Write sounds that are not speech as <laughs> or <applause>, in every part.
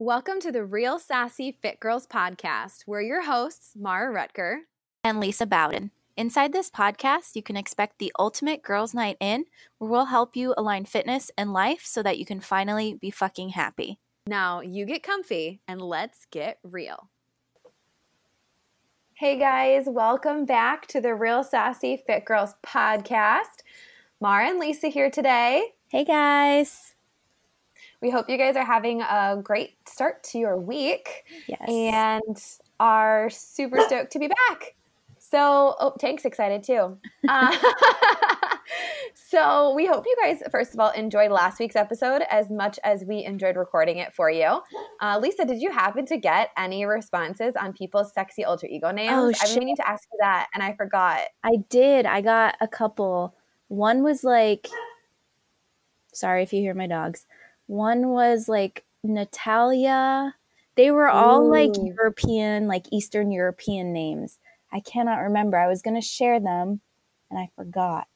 Welcome to the Real Sassy Fit Girls podcast. We're your hosts, Mara Ruttger and Lisa Bowden. Inside this podcast, you can expect the ultimate girls' night in, where we'll help you align fitness and life so that you can finally be fucking happy. Now, you get comfy and let's get real. Hey guys, welcome back to the Real Sassy Fit Girls podcast. Mara and Lisa here today. Hey guys. We hope you guys are having a great start to your week. Yes. And are super stoked to be back. So, oh, Tank's excited too. <laughs> Uh, <laughs> so, we hope you guys, first of all, enjoyed last week's episode as much as we enjoyed recording it for you. Uh, Lisa, did you happen to get any responses on people's sexy alter ego names? Oh, I've been meaning to ask you that, and I forgot. I did. I got a couple. One was like, sorry if you hear my dogs. One was like Natalia. They were all Ooh. like European, like Eastern European names. I cannot remember. I was going to share them and I forgot.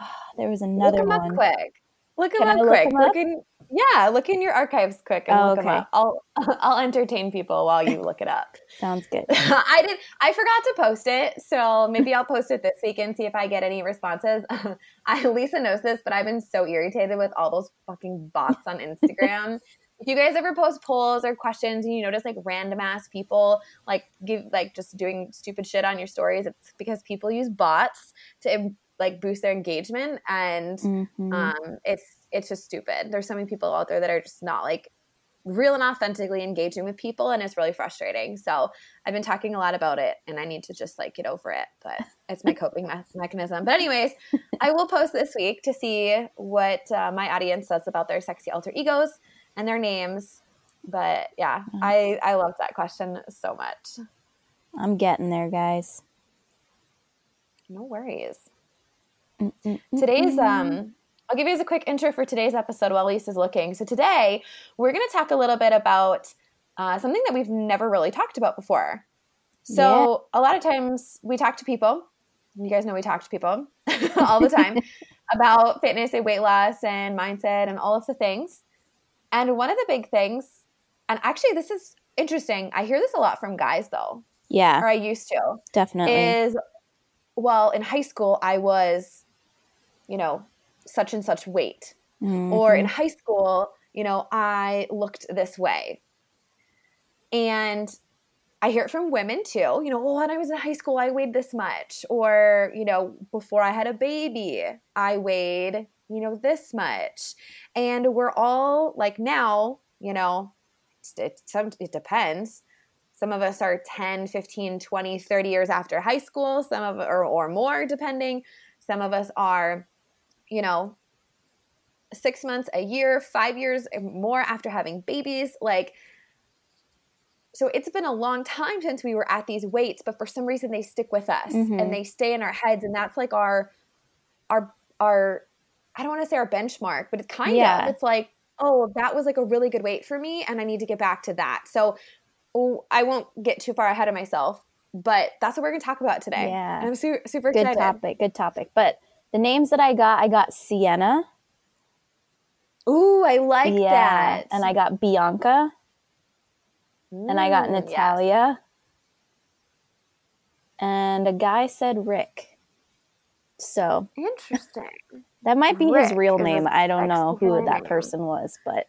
Oh, there was another one. look them. Up quick. Look them up quick. Look, look in yeah, look in your archives quick and oh, look okay. them up. I'll <laughs> I'll entertain people while you look it up. <laughs> Sounds good. <laughs> I did I forgot to post it, so maybe I'll post it this week and see if I get any responses. I Lisa knows this, but I've been so irritated with all those fucking bots on Instagram if you guys ever post polls or questions and you notice like random ass people like give like just doing stupid shit on your stories, it's because people use bots to like boost their engagement and mm-hmm. um, it's it's just stupid. There's so many people out there that are just not like real and authentically engaging with people and it's really frustrating. So I've been talking a lot about it and I need to just like get over it, but it's my coping me- mechanism. But anyways, <laughs> I will post this week to see what uh, my audience says about their sexy alter egos and their names. But yeah, mm. I I loved that question so much. I'm getting there, guys. No worries. Mm-mm-mm. Today's um I'll give you guys a quick intro for today's episode while Lisa's looking. So today we're going to talk a little bit about uh, something that we've never really talked about before. So yeah. a lot of times we talk to people. You guys know we talk to people <laughs> all the time <laughs> about fitness and weight loss and mindset and all of the things. And one of the big things, and actually, this is interesting. I hear this a lot from guys, though. Yeah. Or I used to. Definitely. Is, well, in high school, I was, you know, such and such weight. Mm-hmm. Or in high school, you know, I looked this way. And I hear it from women too. You know, well, when I was in high school, I weighed this much. Or, you know, before I had a baby, I weighed you know, this much. And we're all like now, you know, it, it depends. Some of us are 10, 15, 20, 30 years after high school, some of or, or more depending. Some of us are, you know, 6 months, a year, 5 years more after having babies. Like so it's been a long time since we were at these weights, but for some reason they stick with us mm-hmm. and they stay in our heads and that's like our our our I don't want to say our benchmark, but it's kind yeah. of. It's like, oh, that was like a really good weight for me, and I need to get back to that. So oh, I won't get too far ahead of myself, but that's what we're going to talk about today. Yeah, and I'm super super good excited. topic. Good topic. But the names that I got, I got Sienna. Ooh, I like yeah. that. And I got Bianca. Mm, and I got Natalia. Yes. And a guy said Rick. So interesting. That might be Rick his real name. I don't know who that person was, but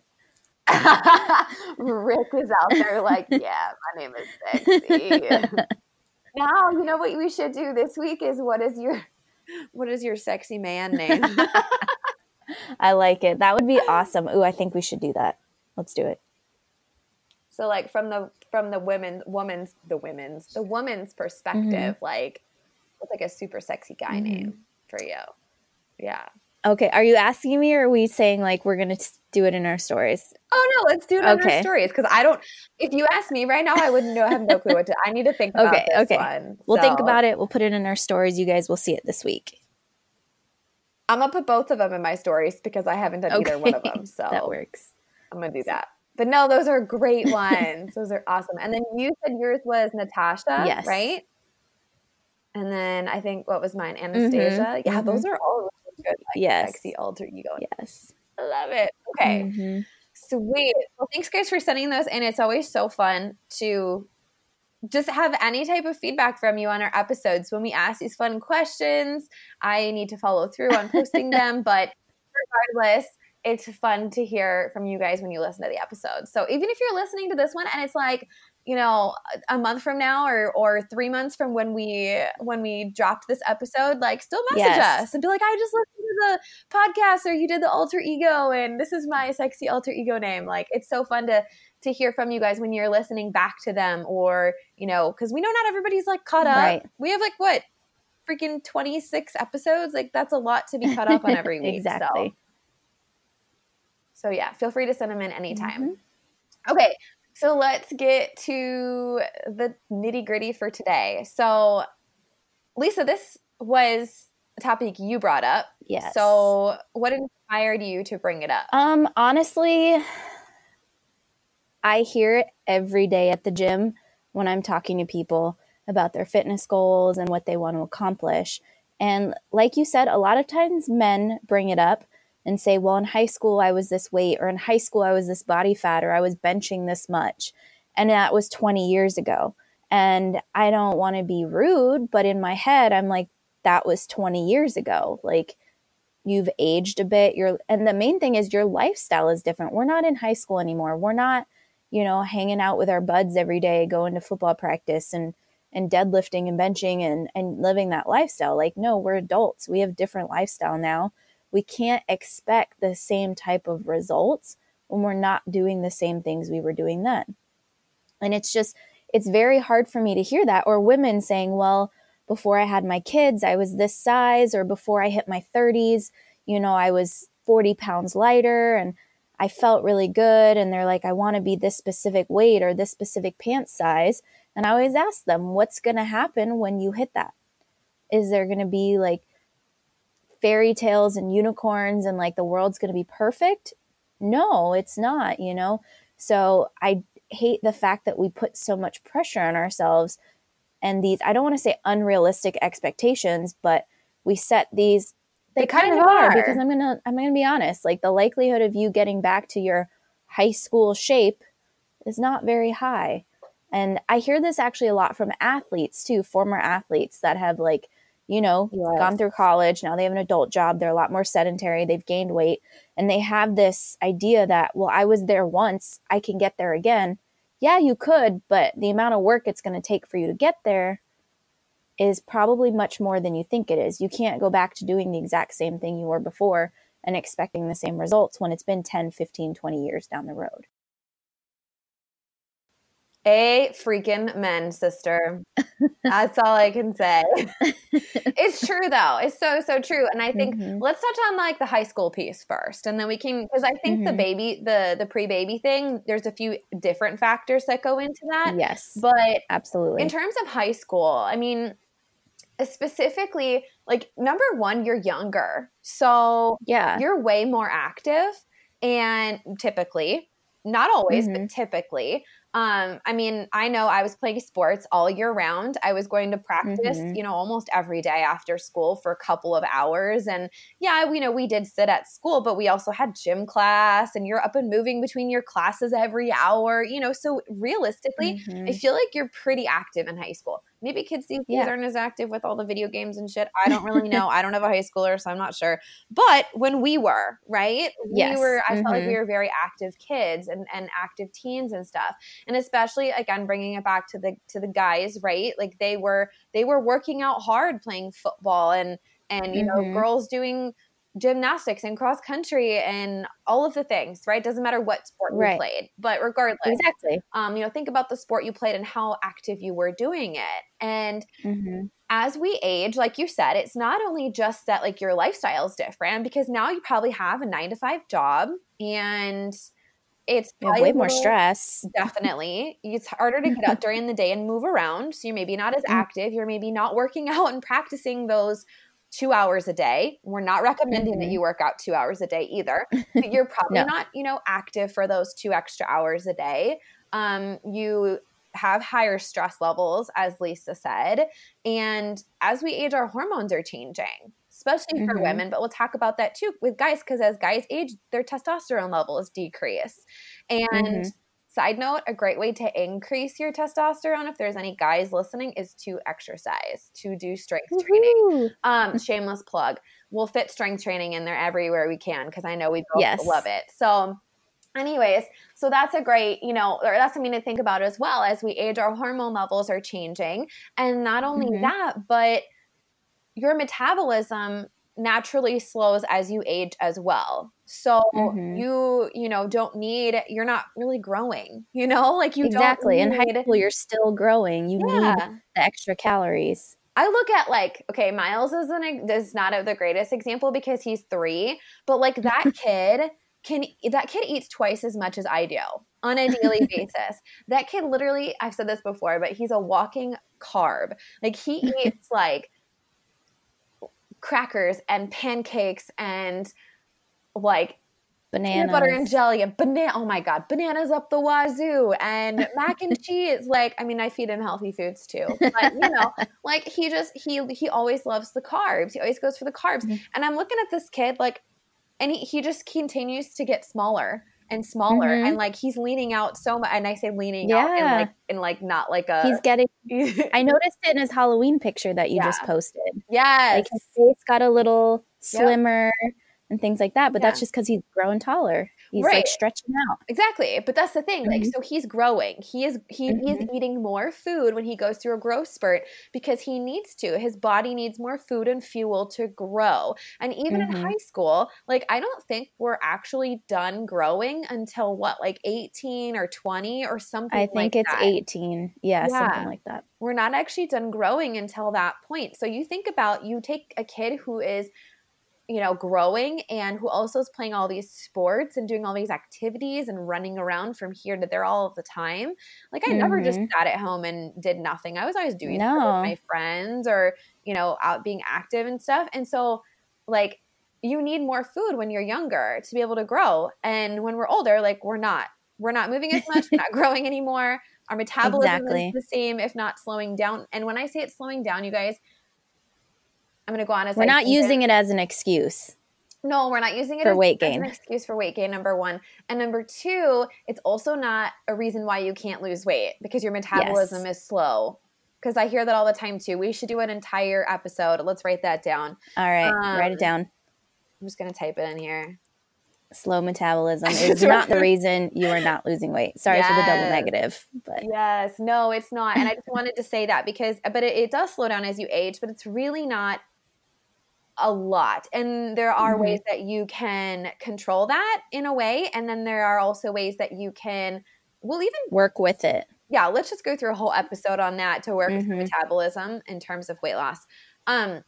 <laughs> Rick is out there like, <laughs> yeah, my name is sexy. <laughs> now, you know what we should do this week is what is your what is your sexy man name? <laughs> I like it. That would be awesome. Ooh, I think we should do that. Let's do it. So like from the from the women woman's the women's the woman's perspective, mm-hmm. like what's like a super sexy guy mm-hmm. name for you? Yeah. Okay, are you asking me or are we saying like we're going to do it in our stories? Oh no, let's do it okay. in our stories because I don't. If you ask me right now, I wouldn't know. I have no clue what to. I need to think about okay, this okay. one. We'll so. think about it. We'll put it in our stories. You guys will see it this week. I'm gonna put both of them in my stories because I haven't done okay. either one of them. <laughs> So that works. I'm gonna do that. But no, those are great ones. those are awesome. And then you said yours was Natasha, yes, right? And then I think what was mine, Anastasia. Mm-hmm. Yeah, mm-hmm. those are all good, like yes. sexy alter ego. Yes. I love it. Okay. Mm-hmm. Sweet. Well, thanks guys for sending those and it's always so fun to just have any type of feedback from you on our episodes when we ask these fun questions. I need to follow through on posting them, <laughs> but regardless, it's fun to hear from you guys when you listen to the episode. So even if you're listening to this one and it's like, you know, a month from now or or three months from when we when we dropped this episode, like still message yes. us and be like, I just listened the podcast or you did the alter ego and this is my sexy alter ego name. Like it's so fun to to hear from you guys when you're listening back to them or, you know, because we know not everybody's like caught up. Right. We have like what freaking 26 episodes. Like that's a lot to be caught up on every <laughs> week. exactly. So. so yeah, feel free to send them in anytime. Mm-hmm. Okay, so let's get to the nitty gritty for today. So, Lisa, this was a topic you brought up. Yes. So, what inspired you to bring it up? Um, honestly, I hear it every day at the gym when I'm talking to people about their fitness goals and what they want to accomplish. And like you said, a lot of times men bring it up and say, well, in high school, I was this weight, or in high school, I was this body fat, or I was benching this much. And that was 20 years ago. And I don't want to be rude, but in my head, I'm like, that was 20 years ago. Like, you've aged a bit. You're, and the main thing is your lifestyle is different. We're not in high school anymore. We're not, you know, hanging out with our buds every day, going to football practice and, and deadlifting and benching and, and living that lifestyle. Like, no, we're adults. We have different lifestyle now we can't expect the same type of results when we're not doing the same things we were doing then. And it's just, it's very hard for me to hear that. Or women saying, well, before I had my kids, I was this size, or before I hit my 30s, you know, I was 40 pounds lighter and I felt really good. And they're like, I want to be this specific weight or this specific pants size. And I always ask them, what's going to happen when you hit that? Is there going to be like fairy tales and unicorns and like the world's going to be perfect. No, it's not, you know? So I hate the fact that we put so much pressure on ourselves and these, I don't want to say unrealistic expectations, but we set these they, they kind, kind, of are, are because I'm going to I'm going to be honest, like the likelihood of you getting back to your high school shape is not very high. And I hear this actually a lot from athletes too, former athletes that have like you know, yes. gone through college. Now they have an adult job. They're a lot more sedentary. They've gained weight. And they have this idea that, well, I was there once. I can get there again. Yeah, you could, but the amount of work it's going to take for you to get there is probably much more than you think it is. You can't go back to doing the exact same thing you were before and expecting the same results when it's been 10, 15, 20 years down the road. A freaking men, sister. <laughs> That's all I can say. <laughs> it's true though. It's so so true. And I think mm-hmm. let's touch on like the high school piece first, and then we can because I think mm-hmm. the baby the the pre baby thing. There's a few different factors that go into that. Yes, but absolutely. In terms of high school, I mean, specifically, like number one, you're younger, so yeah, you're way more active, and typically, not always, mm-hmm. but typically um, I mean, I know I was playing sports all year round. I was going to practice, mm-hmm. you know, almost every day after school for a couple of hours. And yeah, we you know we did sit at school, but we also had gym class and you're up and moving between your classes every hour, you know. So realistically, mm-hmm. I feel like you're pretty active in high school. Maybe kids these days aren't as active with all the video games and shit. I don't really <laughs> know. I don't have a high schooler, so I'm not sure. But when we were, right? Yes. We were, I mm-hmm. felt like we mm-hmm. were very active kids and, and active teens and stuff. And especially again, bringing it back to the, to the guys, right? Like they were, they were working out hard playing football and, and, you mm-hmm. know, girls doing gymnastics and cross country and all of the things, right? Doesn't matter what sport you right. played, but regardless, exactly. Um, you know, think about the sport you played and how active you were doing it. And mm-hmm. as we age, like you said, it's not only just that like your lifestyle is different because now you probably have a nine to five job and it's way more stress. Definitely. It's harder to get <laughs> out during the day and move around. So you're maybe not as mm-hmm. active. You're maybe not working <laughs> out and practicing those two hours a day. We're not recommending mm-hmm. that you work out two hours a day either. <laughs> But you're probably no. not, you know, active for those two extra hours a day. Um, you have higher stress levels, as Lisa said. And as we age, our hormones are changing especially for Mhm. women, but we'll talk about that too with guys because as guys age, their testosterone levels decrease. And Mhm. Side note, a great way to increase your testosterone, if there's any guys listening, is to exercise, to do strength training. Um, shameless plug. We'll fit strength training in there everywhere we can because I know we both Yes. love it. So, anyways, so that's a great, you know, or that's something to think about as well. As we age, our hormone levels are changing. And not only Mhm. that, but your metabolism naturally slows as you age as well. So Mhm. you, you know, don't need, you're not really growing, you know, <laughs> like you exactly. don't In high school, you're still growing. You need the extra calories. I look at like okay, Miles is an is not a, the greatest example because he's three, but like that <laughs> kid can that kid eats twice as much as I do on a daily <laughs> basis. That kid literally, I've said this before, but he's a walking carb. Like he eats like crackers and pancakes and like Bananas. peanut butter and jelly and banana. Oh my god, bananas up the wazoo and mac and <laughs> cheese. Like, I mean, I feed him healthy foods too, but you know, <laughs> like he just he he always loves the carbs. He always goes for the carbs. Mhm. And I'm looking at this kid like, and he he just continues to get smaller and smaller, Mhm. and like he's leaning out so much. And I say leaning out and Yeah. like and like not like a He's getting. <laughs> I noticed it in his Halloween picture that you Yeah. just posted. yes. Like his face got a little Yep. slimmer and things like that. But that's just because he's growing taller. He's Right. like stretching out. Exactly. But that's the thing. Like Mhm. so he's growing. He is he he's Mhm. eating more food when he goes through a growth spurt because he needs to. His body needs more food and fuel to grow. And even in Mhm. high school, like I don't think we're actually done growing until what, like 18 or 20 or something like that. I think like it's that. 18. Yeah, Yeah. something like that. We're not actually done growing until that point. So you think about you take a kid who is you know, growing and who also is playing all these sports and doing all these activities and running around from here to there all the time. Like I never just Mhm. sat at home and did nothing. I was always doing stuff with my friends or, you know, out being active and stuff. And so like you need more food when you're younger to be able to grow. And when we're older, like we're not. We're not moving as much, we're not <laughs> growing anymore. Our metabolism Exactly. is the same, if not slowing down. And when I say it's slowing down, you guys, I'm going to go on as We're I not using it as an excuse. no, we're not using it For as, weight as an gain. excuse for weight gain. Number one, and number two, it's also not a reason why you can't lose weight because your metabolism is slow. Because I hear that all the time too. We should do an entire episode. Let's write that down. All right, write Um, it down. I'm just gonna type it in here. Slow metabolism <laughs> is not the reason you are not losing weight. Sorry for the double negative, but Yes, no, it's not. And I just <laughs> wanted to say that because, but it, it does slow down as you age, but it's really not a lot. And there are Mhm. ways that you can control that in a way. And then there are also ways that you can, well, even work with it. yeah, let's just go through a whole episode on that to work Mhm. through metabolism in terms of weight loss. Um,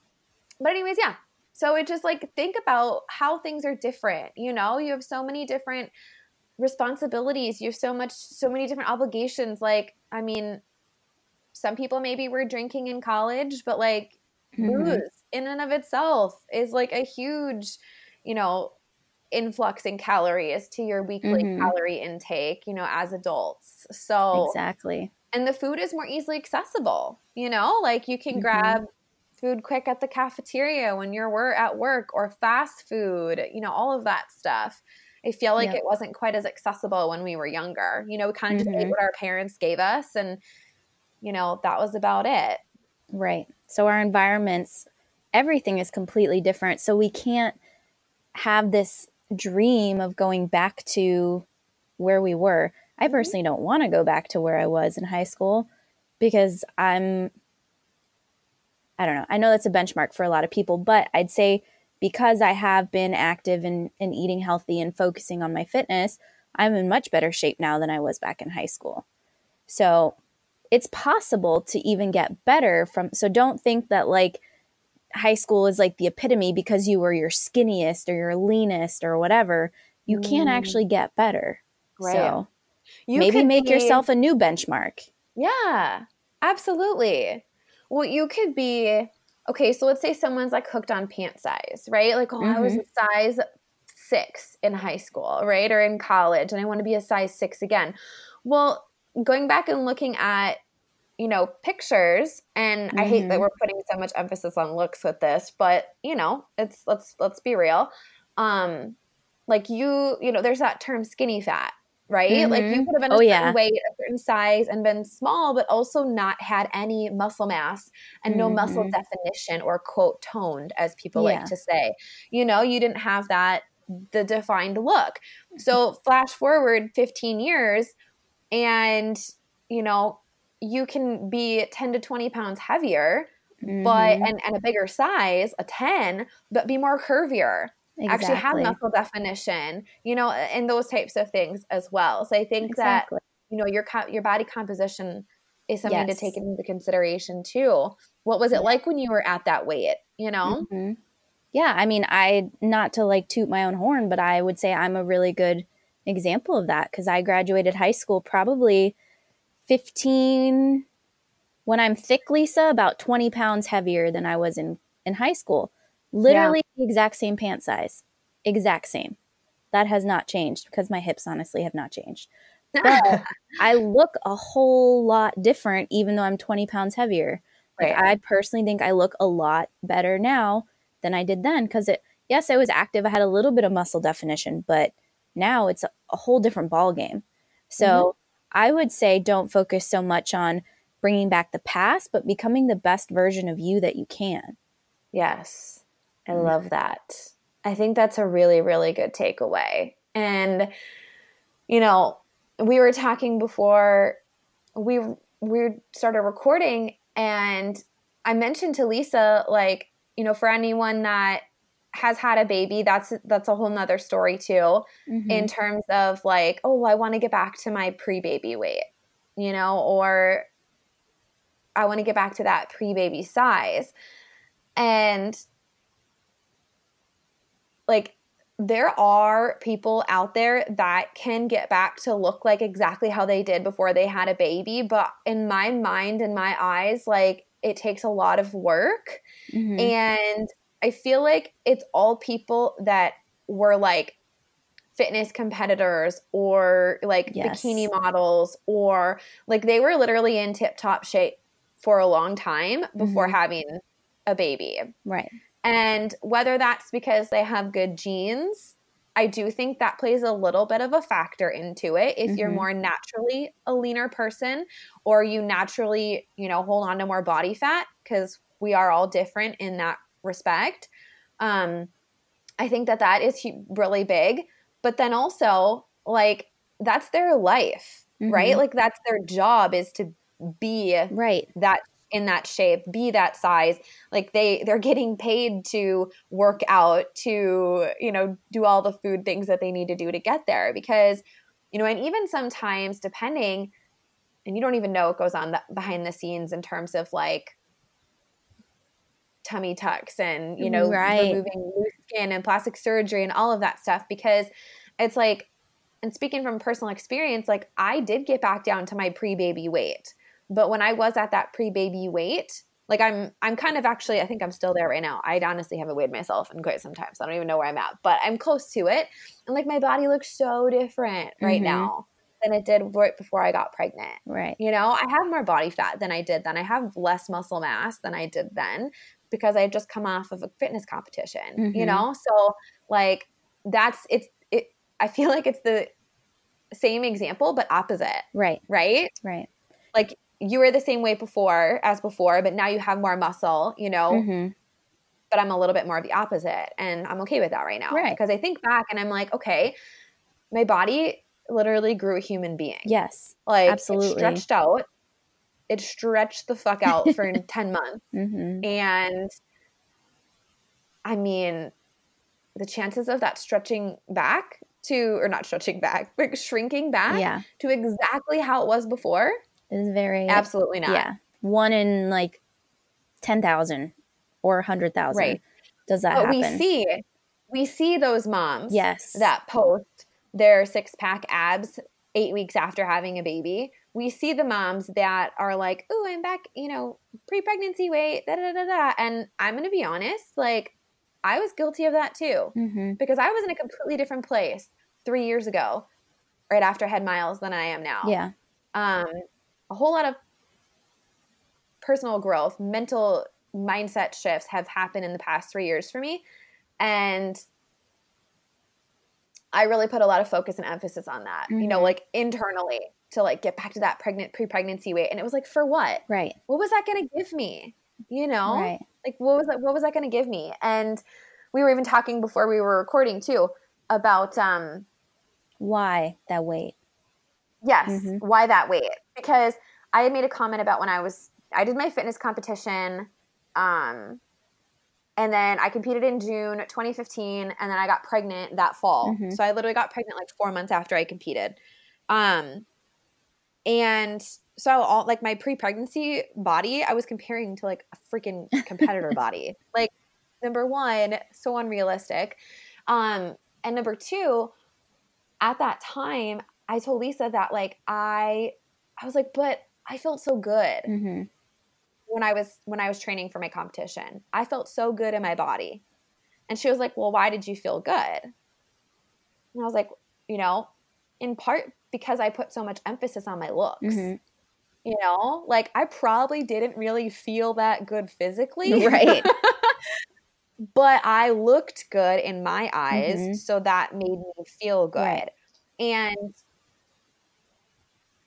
but anyways, yeah. So it just like think about how things are different. You know, you have so many different responsibilities. You have so much, so many different obligations. Like, I mean, some people maybe were drinking in college, but like Mhm. booze in and of itself is like a huge, you know, influx in calories to your weekly Mhm. calorie intake, you know, as adults. So Exactly. and the food is more easily accessible you know like you can Mhm. grab food quick at the cafeteria when you're at work or fast food you know all of that stuff i feel like Yep. it wasn't quite as accessible when we were younger you know we kind of just ate Mhm. what our parents gave us and you know that was about it Right. So our environments, everything is completely different. So we can't have this dream of going back to where we were. I Mm-hmm. personally don't want to go back to where I was in high school because I'm I don't know. I know that's a benchmark for a lot of people, but I'd say because I have been active in, in eating healthy and focusing on my fitness, I'm in much better shape now than I was back in high school. So it's possible to even get better from so don't think that like high school is like the epitome because you were your skinniest or your leanest or whatever. You can't mm. actually get better. Right. So you maybe make be- yourself a new benchmark. Yeah, absolutely. Well, you could be okay. So let's say someone's like hooked on pant size, right? Like, oh, I was a size six in high school, right? Or in college, and I want to be a size six again. Well, going back and looking at you know, pictures, and mm-hmm. I hate that mm-hmm. we're putting so much emphasis on looks with this, but you know, it's let's let's be real. Um, like you, you know, there's that term skinny fat, right? Mm-hmm. Like you mm-hmm. could have been a oh, certain yeah. weight, a certain size, and been small, but also not had any muscle mass and mm-hmm. no muscle mm-hmm. definition or quote toned, as people yeah. like to say. You know, you didn't have that the defined look. So flash forward 15 years, and you know, you can be 10 to 20 pounds heavier, mm-hmm. but and, and a bigger size, a 10, but be more curvier. Exactly. Actually have muscle definition, you know, and those types of things as well. So I think exactly. that you know your your body composition is something yes. to take into consideration too. What was it like when you were at that weight? You know. Mm-hmm. Yeah, I mean, I not to like toot my own horn, but I would say I'm a really good example of that because I graduated high school probably 15 when I'm thick, Lisa, about 20 pounds heavier than I was in, in high school. Literally yeah. the exact same pant size. Exact same. That has not changed because my hips honestly have not changed. But <laughs> I look a whole lot different even though I'm 20 pounds heavier. Right. Like, I personally think I look a lot better now than I did then because it yes, I was active. I had a little bit of muscle definition, but now it's a, a whole different ball game. So mm-hmm. I would say don't focus so much on bringing back the past, but becoming the best version of you that you can. Yes, I mm. love that. I think that's a really, really good takeaway. And, you know, we were talking before we we started recording and I mentioned to Lisa like, you know, for anyone that has had a baby that's that's a whole nother story too mm-hmm. in terms of like oh i want to get back to my pre-baby weight you know or i want to get back to that pre-baby size and like there are people out there that can get back to look like exactly how they did before they had a baby but in my mind and my eyes like it takes a lot of work mm-hmm. and I feel like it's all people that were like fitness competitors or like yes. bikini models or like they were literally in tip top shape for a long time before mm-hmm. having a baby. Right. And whether that's because they have good genes, I do think that plays a little bit of a factor into it. If mm-hmm. you're more naturally a leaner person or you naturally, you know, hold on to more body fat because we are all different in that respect. Um, I think that that is really big. But then also, like, that's their life, mm-hmm. right? Like, that's their job is to be right that in that shape be that size like they they're getting paid to work out to you know do all the food things that they need to do to get there because you know and even sometimes depending and you don't even know what goes on the, behind the scenes in terms of like tummy tucks and you know right. removing loose skin and plastic surgery and all of that stuff because it's like and speaking from personal experience like i did get back down to my pre-baby weight but when i was at that pre-baby weight like i'm i'm kind of actually i think i'm still there right now i honestly haven't weighed myself in quite some time so i don't even know where i'm at but i'm close to it and like my body looks so different right mm-hmm. now than it did right before I got pregnant. Right. You know, I have more body fat than I did then. I have less muscle mass than I did then because I had just come off of a fitness competition, mm-hmm. you know? So like that's it's it I feel like it's the same example but opposite. Right. Right? Right. Like you were the same weight before as before, but now you have more muscle, you know? Mm-hmm. But I'm a little bit more of the opposite and I'm okay with that right now. Right. Because I think back and I'm like, okay, my body literally grew a human being. Yes. Like absolutely stretched out it stretched the fuck out for <laughs> 10 months. Mm-hmm. And I mean, the chances of that stretching back to, or not stretching back, <laughs> but shrinking back yeah. to exactly how it was before is very absolutely not. Yeah. One in like 10,000 or 100,000. Right. Does that but happen? We see, we see those moms yes. that post their six pack abs eight weeks after having a baby we see the moms that are like, "Oh, I'm back, you know, pre-pregnancy weight, da da da da." And I'm going to be honest, like I was guilty of that too, mm-hmm. because I was in a completely different place three years ago, right after I had Miles, than I am now. Yeah, um, a whole lot of personal growth, mental mindset shifts have happened in the past three years for me. And I really put a lot of focus and emphasis on that, mm-hmm. you know, mm-hmm. like internally to like get back to that pregnant pre-pregnancy weight. And it was like, for what? Right. What was that going to give me? You know, right. like what was that? What was that going to give me? And we were even talking before we were recording too about, um, why that weight? Yes. Mm-hmm. Why that weight? Because I had made a comment about when I was, I did my fitness competition, um, and then I competed in June 2015, and then I got pregnant that fall. Mm-hmm. So I literally got pregnant like four months after I competed. Um, and so all like my pre-pregnancy body, I was comparing to like a freaking <laughs> competitor body. Like number one, so unrealistic. Um, and number two, at that time, I told Lisa that like I, I was like, but I felt so good. Mm-hmm when I was when I was training for my competition. I felt so good in my body. And she was like, "Well, why did you feel good?" And I was like, "You know, in part because I put so much emphasis on my looks." Mm-hmm. You know, like I probably didn't really feel that good physically. <laughs> Right. <laughs> but I looked good in my eyes, mm-hmm. so that made me feel good. Right. And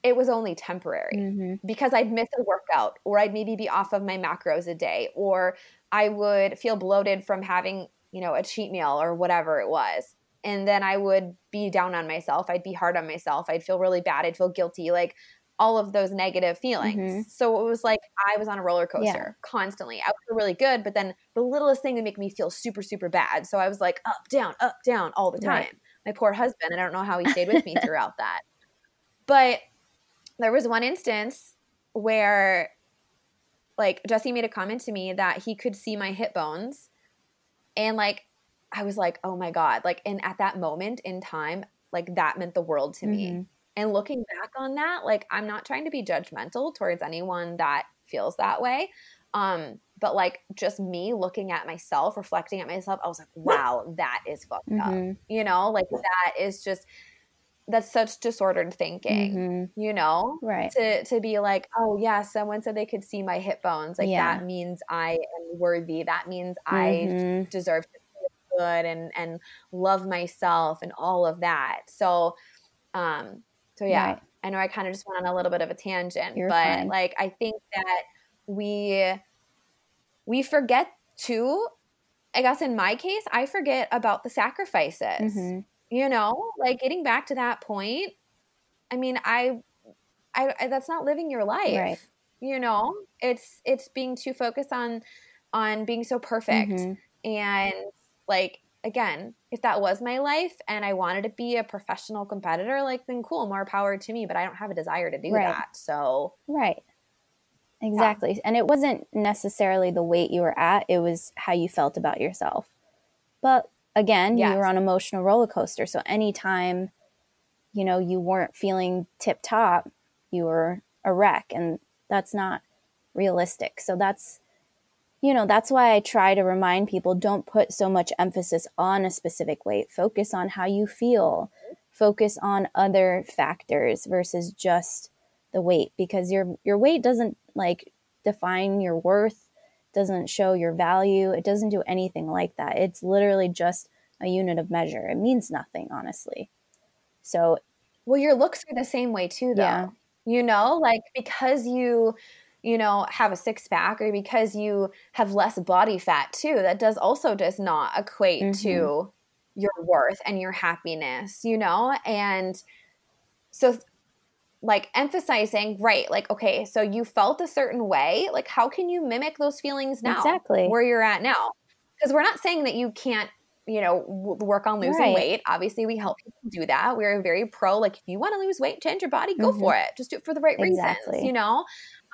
it was only temporary mm-hmm. because I'd miss a workout or I'd maybe be off of my macros a day or I would feel bloated from having, you know, a cheat meal or whatever it was. And then I would be down on myself. I'd be hard on myself. I'd feel really bad. I'd feel guilty. Like all of those negative feelings. Mm-hmm. So it was like I was on a roller coaster yeah. constantly. I was really good, but then the littlest thing would make me feel super, super bad. So I was like up, down, up, down all the time. Right. My poor husband, I don't know how he stayed with me <laughs> throughout that. But there was one instance where like Jesse made a comment to me that he could see my hip bones and like I was like, "Oh my god." Like and at that moment in time, like that meant the world to mm-hmm. me. And looking back on that, like I'm not trying to be judgmental towards anyone that feels that way. Um but like just me looking at myself, reflecting at myself, I was like, <laughs> "Wow, that is fucked mm-hmm. up." You know, like that is just that's such disordered thinking mm-hmm. you know right to to be like oh yeah someone said they could see my hip bones like yeah. that means i am worthy that means mm-hmm. i deserve to good and and love myself and all of that so um so yeah right. i know i kind of just went on a little bit of a tangent You're but fine. like i think that we we forget too i guess in my case i forget about the sacrifices mm-hmm you know like getting back to that point i mean i i, I that's not living your life right. you know it's it's being too focused on on being so perfect mm-hmm. and like again if that was my life and i wanted to be a professional competitor like then cool more power to me but i don't have a desire to do right. that so right exactly yeah. and it wasn't necessarily the weight you were at it was how you felt about yourself but again, yes. you were on emotional roller coaster. So anytime, you know, you weren't feeling tip top, you were a wreck. And that's not realistic. So that's, you know, that's why I try to remind people don't put so much emphasis on a specific weight. Focus on how you feel. Focus on other factors versus just the weight because your your weight doesn't like define your worth doesn't show your value. It doesn't do anything like that. It's literally just a unit of measure. It means nothing, honestly. So, well, your looks are the same way too, though. Yeah. You know, like because you, you know, have a six pack or because you have less body fat too, that does also does not equate mm-hmm. to your worth and your happiness, you know? And so like emphasizing, right, like, okay, so you felt a certain way. Like, how can you mimic those feelings now? Exactly. Where you're at now. Because we're not saying that you can't, you know, w- work on losing right. weight. Obviously, we help people do that. We're very pro, like, if you want to lose weight, change your body, go mm-hmm. for it. Just do it for the right exactly. reasons, you know?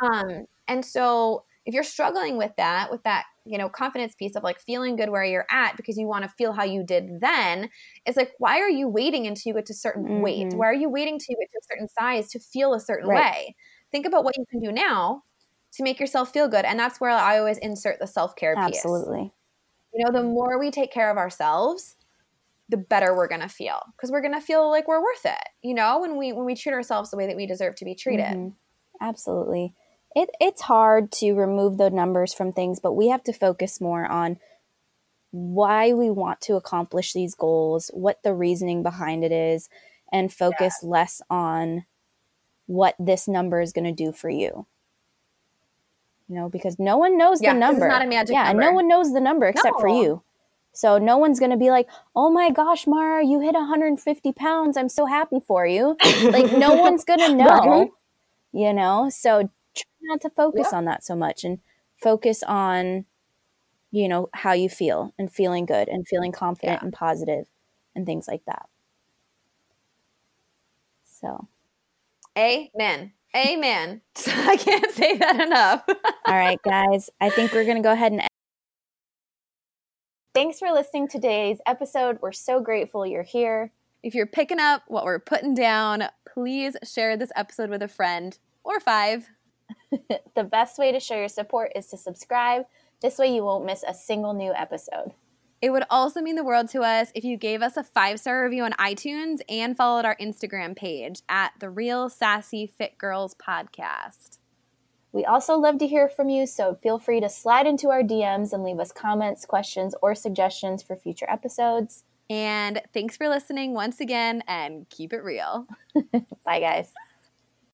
Um, and so if you're struggling with that, with that, you know, confidence piece of like feeling good where you're at because you want to feel how you did then, it's like, why are you waiting until you get to a certain mm-hmm. weight? Why are you waiting to get to a certain size to feel a certain right. way? Think about what you can do now to make yourself feel good. And that's where I always insert the self care piece. Absolutely. You know, the more we take care of ourselves, the better we're going to feel because we're going to feel like we're worth it you know when we when we treat ourselves the way that we deserve to be treated mm-hmm. absolutely it, it's hard to remove the numbers from things, but we have to focus more on why we want to accomplish these goals, what the reasoning behind it is, and focus yeah. less on what this number is going to do for you. You know, because no one knows yeah, the number. It's not a magic yeah, number. no one knows the number except no. for you. So no one's going to be like, "Oh my gosh, Mara, you hit 150 pounds. I'm so happy for you." like no <laughs> one's going to know. Right. You know, so try not to focus yeah. on that so much and focus on you know how you feel and feeling good and feeling confident yeah. and positive and things like that. So, amen. Amen. <laughs> I can't say that enough. All right, <laughs> guys. I think we're going to go ahead and. Thanks for listening to today's episode. We're so grateful you're here. If you're picking up what we're putting down, please share this episode with a friend or five. <laughs> the best way to show your support is to subscribe. This way, you won't miss a single new episode. It would also mean the world to us if you gave us a five star review on iTunes and followed our Instagram page at the Real Sassy Fit Girls Podcast. We also love to hear from you, so feel free to slide into our DMs and leave us comments, questions, or suggestions for future episodes. And thanks for listening once again and keep it real. <laughs> Bye, guys.